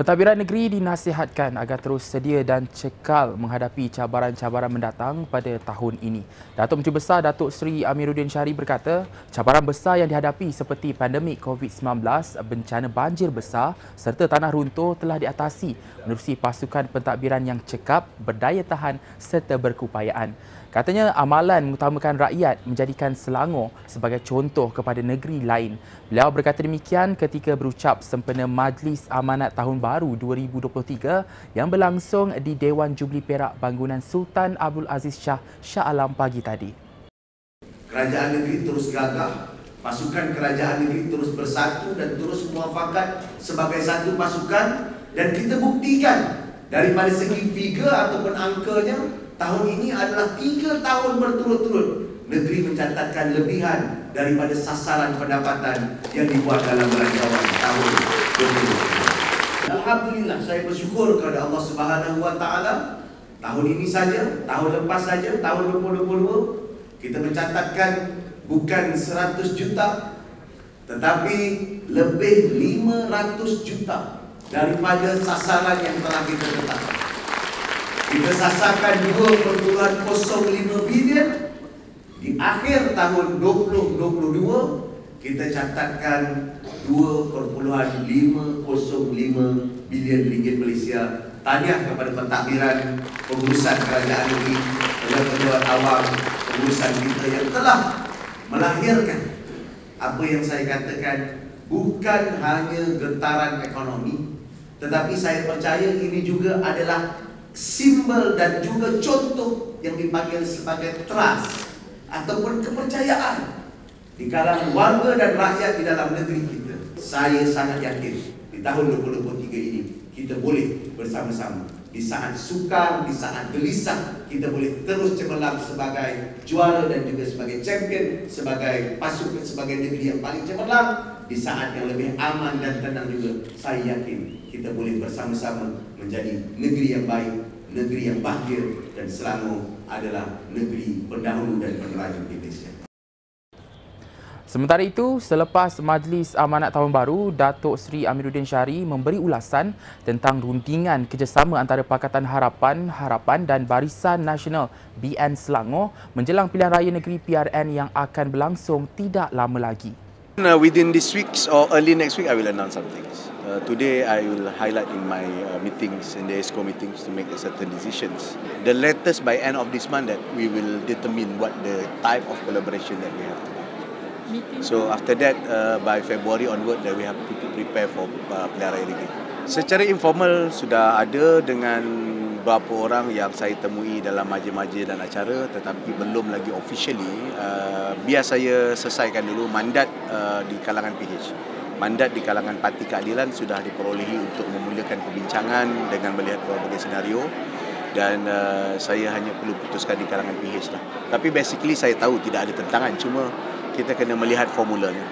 Pentadbiran negeri dinasihatkan agar terus sedia dan cekal menghadapi cabaran-cabaran mendatang pada tahun ini. Datuk Menteri Besar Datuk Seri Amiruddin Syari berkata, cabaran besar yang dihadapi seperti pandemik COVID-19, bencana banjir besar serta tanah runtuh telah diatasi menerusi pasukan pentadbiran yang cekap, berdaya tahan serta berkupayaan. Katanya amalan mengutamakan rakyat menjadikan Selangor sebagai contoh kepada negeri lain. Beliau berkata demikian ketika berucap sempena Majlis Amanat Tahun Baru 2023 yang berlangsung di Dewan Jubli Perak Bangunan Sultan Abdul Aziz Shah Shah Alam pagi tadi. Kerajaan negeri terus gagah, pasukan kerajaan negeri terus bersatu dan terus muafakat sebagai satu pasukan dan kita buktikan daripada segi figure ataupun angkanya tahun ini adalah tiga tahun berturut-turut negeri mencatatkan lebihan daripada sasaran pendapatan yang dibuat dalam belanjawan tahun 2020. Alhamdulillah saya bersyukur kepada Allah Subhanahu Wa Taala tahun ini saja, tahun lepas saja, tahun 2022 kita mencatatkan bukan 100 juta tetapi lebih 500 juta daripada sasaran yang telah kita tetapkan. Kita sasarkan 2.05 bilion Di akhir tahun 2022 Kita catatkan 2.505 bilion ringgit Malaysia Tanya kepada pentadbiran pengurusan kerajaan negeri Kedua-kedua awam pengurusan kita yang telah melahirkan Apa yang saya katakan Bukan hanya getaran ekonomi Tetapi saya percaya ini juga adalah simbol dan juga contoh yang dipanggil sebagai trust ataupun kepercayaan di kalangan warga dan rakyat di dalam negeri kita. Saya sangat yakin di tahun 2023 ini kita boleh bersama-sama di saat sukar, di saat gelisah kita boleh terus cemerlang sebagai juara dan juga sebagai champion, sebagai pasukan, sebagai negeri yang paling cemerlang di saat yang lebih aman dan tenang juga saya yakin kita boleh bersama-sama menjadi negeri yang baik, negeri yang bahagia dan Selangor adalah negeri pendahulu dan peneraju di Malaysia. Sementara itu, selepas Majlis Amanat Tahun Baru, Datuk Seri Amiruddin Syari memberi ulasan tentang rundingan kerjasama antara Pakatan Harapan, Harapan dan Barisan Nasional BN Selangor menjelang pilihan raya negeri PRN yang akan berlangsung tidak lama lagi. Uh, within this week or early next week, I will announce some things. Uh, today, I will highlight in my uh, meetings, in the ESCO meetings, to make certain decisions. The latest by end of this month that we will determine what the type of collaboration that we have to So after that, uh, by February onward, that we have to prepare for uh, pelihara ini. Secara informal sudah ada dengan beberapa orang yang saya temui dalam majlis-majlis dan acara tetapi belum lagi officially uh, biar saya selesaikan dulu mandat uh, di kalangan PH mandat di kalangan parti keadilan sudah diperolehi untuk memulakan perbincangan dengan melihat berbagai senario dan uh, saya hanya perlu putuskan di kalangan PH lah tapi basically saya tahu tidak ada tentangan cuma kita kena melihat formulanya.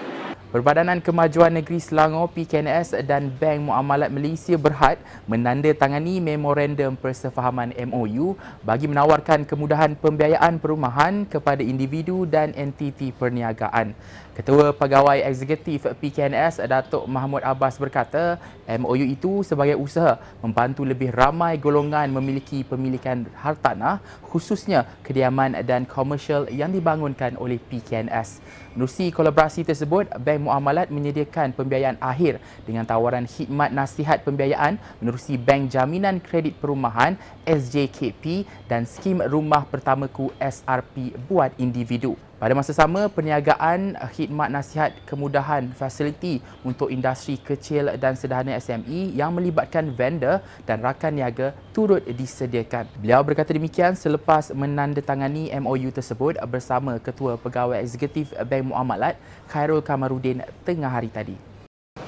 Perbadanan Kemajuan Negeri Selangor PKNS dan Bank Muamalat Malaysia berhad menandatangani memorandum persefahaman MOU bagi menawarkan kemudahan pembiayaan perumahan kepada individu dan entiti perniagaan. Ketua Pegawai Eksekutif PKNS Datuk Mahmud Abbas berkata, MOU itu sebagai usaha membantu lebih ramai golongan memiliki pemilikan hartanah khususnya kediaman dan komersial yang dibangunkan oleh PKNS. Menerusi kolaborasi tersebut, Bank Muamalat menyediakan pembiayaan akhir dengan tawaran khidmat nasihat pembiayaan menerusi Bank Jaminan Kredit Perumahan SJKP dan skim Rumah Pertamaku SRP buat individu. Pada masa sama, perniagaan khidmat nasihat kemudahan fasiliti untuk industri kecil dan sederhana SME yang melibatkan vendor dan rakan niaga turut disediakan. Beliau berkata demikian selepas menandatangani MOU tersebut bersama Ketua Pegawai Eksekutif Bank Muamalat Khairul Kamarudin tengah hari tadi.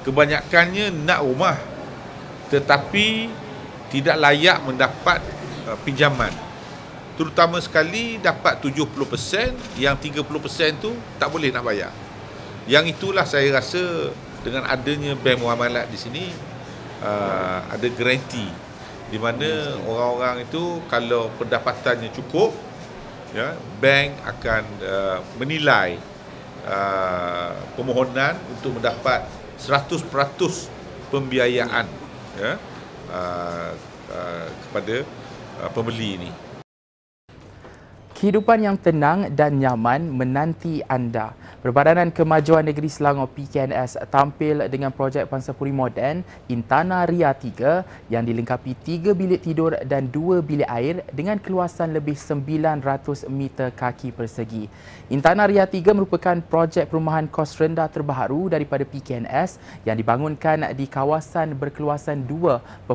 Kebanyakannya nak rumah tetapi tidak layak mendapat uh, pinjaman terutama sekali dapat 70% yang 30% tu tak boleh nak bayar yang itulah saya rasa dengan adanya bank muamalat di sini uh, ada garanti di mana orang-orang itu kalau pendapatannya cukup ya bank akan uh, menilai uh, permohonan untuk mendapat 100% pembiayaan ya uh, uh, kepada uh, pembeli ini. Kehidupan yang tenang dan nyaman menanti anda. Perbadanan Kemajuan Negeri Selangor PKNS tampil dengan projek Pansapuri Moden Intana Ria 3 yang dilengkapi 3 bilik tidur dan 2 bilik air dengan keluasan lebih 900 meter kaki persegi. Intana Ria 3 merupakan projek perumahan kos rendah terbaru daripada PKNS yang dibangunkan di kawasan berkeluasan 2.83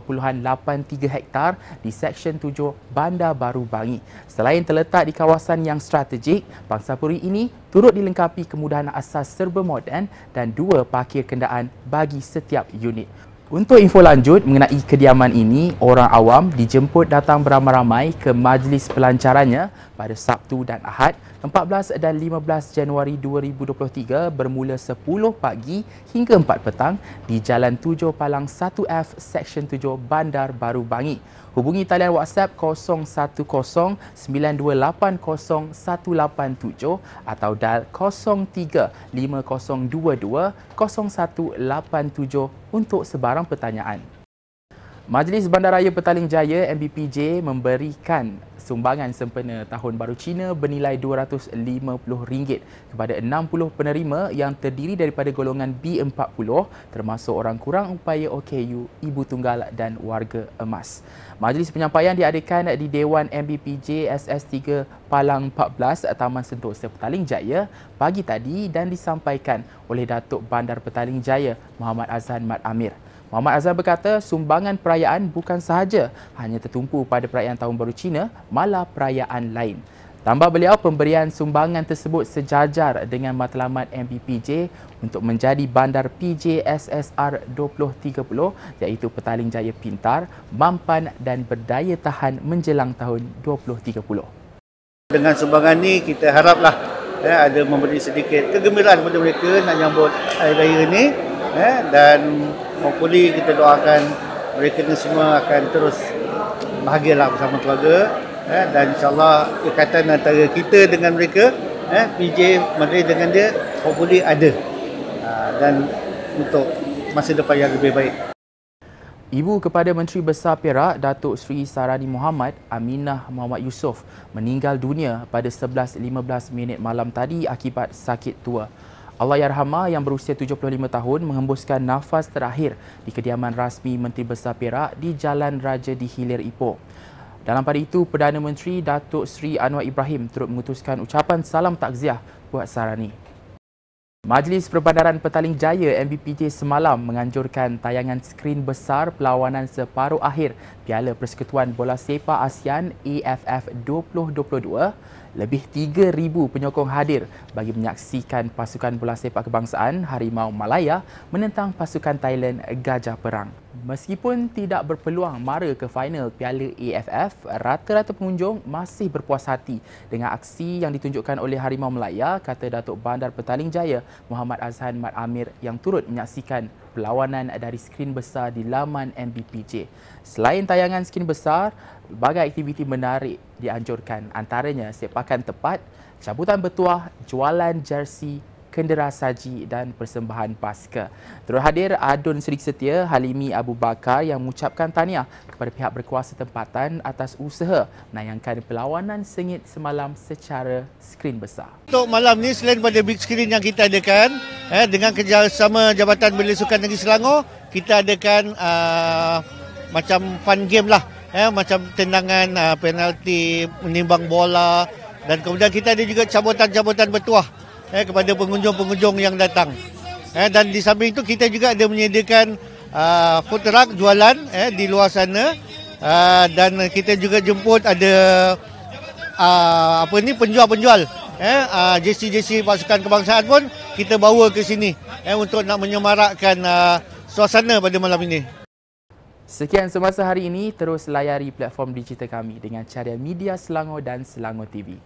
hektar di Seksyen 7 Bandar Baru Bangi. Selain terletak di kawasan yang strategik, Pansapuri ini turut dilengkapi kemudahan asas serba moden dan dua parkir kenderaan bagi setiap unit. Untuk info lanjut mengenai kediaman ini, orang awam dijemput datang beramai-ramai ke majlis pelancarannya pada Sabtu dan Ahad 14 dan 15 Januari 2023 bermula 10 pagi hingga 4 petang di Jalan 7 Palang 1F Seksyen 7 Bandar Baru Bangi. Hubungi talian WhatsApp 010-928-0187 atau dial 03-5022-0187 untuk sebarang pertanyaan. Majlis Bandaraya Petaling Jaya MBPJ memberikan sumbangan sempena Tahun Baru Cina bernilai RM250 kepada 60 penerima yang terdiri daripada golongan B40 termasuk orang kurang upaya OKU, ibu tunggal dan warga emas. Majlis penyampaian diadakan di Dewan MBPJ SS3 Palang 14 Taman Sentosa Petaling Jaya pagi tadi dan disampaikan oleh Datuk Bandar Petaling Jaya Muhammad Azhan Mat Amir. Muhammad Azhar berkata sumbangan perayaan bukan sahaja hanya tertumpu pada perayaan Tahun Baru Cina, malah perayaan lain. Tambah beliau, pemberian sumbangan tersebut sejajar dengan matlamat MBPJ untuk menjadi bandar PJSSR 2030 iaitu Petaling Jaya Pintar, mampan dan berdaya tahan menjelang tahun 2030. Dengan sumbangan ini kita haraplah ya, ada memberi sedikit kegembiraan kepada mereka nak nyambut hari raya ini eh, dan hopefully kita doakan mereka ni semua akan terus bahagialah bersama keluarga eh, dan insyaAllah ikatan antara kita dengan mereka eh, PJ Madrid dengan dia hopefully ada uh, dan untuk masa depan yang lebih baik Ibu kepada Menteri Besar Perak Datuk Seri Sarani Muhammad Aminah Muhammad Yusof meninggal dunia pada 11.15 minit malam tadi akibat sakit tua. Allah Yarhamah yang berusia 75 tahun menghembuskan nafas terakhir di kediaman rasmi Menteri Besar Perak di Jalan Raja di Hilir Ipoh. Dalam pada itu, Perdana Menteri Datuk Seri Anwar Ibrahim turut mengutuskan ucapan salam takziah buat Sarani. Majlis Perbandaran Petaling Jaya MBPJ semalam menganjurkan tayangan skrin besar perlawanan separuh akhir Piala Persekutuan Bola Sepak ASEAN AFF 2022 lebih 3,000 penyokong hadir bagi menyaksikan pasukan bola sepak kebangsaan Harimau Malaya menentang pasukan Thailand Gajah Perang. Meskipun tidak berpeluang mara ke final Piala AFF, rata-rata pengunjung masih berpuas hati dengan aksi yang ditunjukkan oleh Harimau Malaya, kata Datuk Bandar Petaling Jaya Muhammad Azhan Mat Amir yang turut menyaksikan perlawanan dari skrin besar di laman MBPJ. Selain tayangan skrin besar, berbagai aktiviti menarik dianjurkan antaranya sepakan tepat, cabutan bertuah, jualan jersey, kendera saji dan persembahan paska. Turut hadir Adun Seri Setia Halimi Abu Bakar yang mengucapkan tahniah kepada pihak berkuasa tempatan atas usaha menayangkan perlawanan sengit semalam secara skrin besar. Untuk malam ni selain pada big screen yang kita adakan eh, dengan kerjasama Jabatan Belia Sukan Negeri Selangor, kita adakan uh, macam fun game lah. Eh, macam tendangan, uh, penalti, menimbang bola dan kemudian kita ada juga cabutan-cabutan bertuah eh, kepada pengunjung-pengunjung yang datang. Eh, dan di samping itu kita juga ada menyediakan uh, food truck jualan eh, di luar sana uh, dan kita juga jemput ada uh, apa ni penjual-penjual eh, uh, JC-JC pasukan kebangsaan pun kita bawa ke sini eh, untuk nak menyemarakkan uh, suasana pada malam ini. Sekian semasa hari ini, terus layari platform digital kami dengan carian media Selangor dan Selangor TV.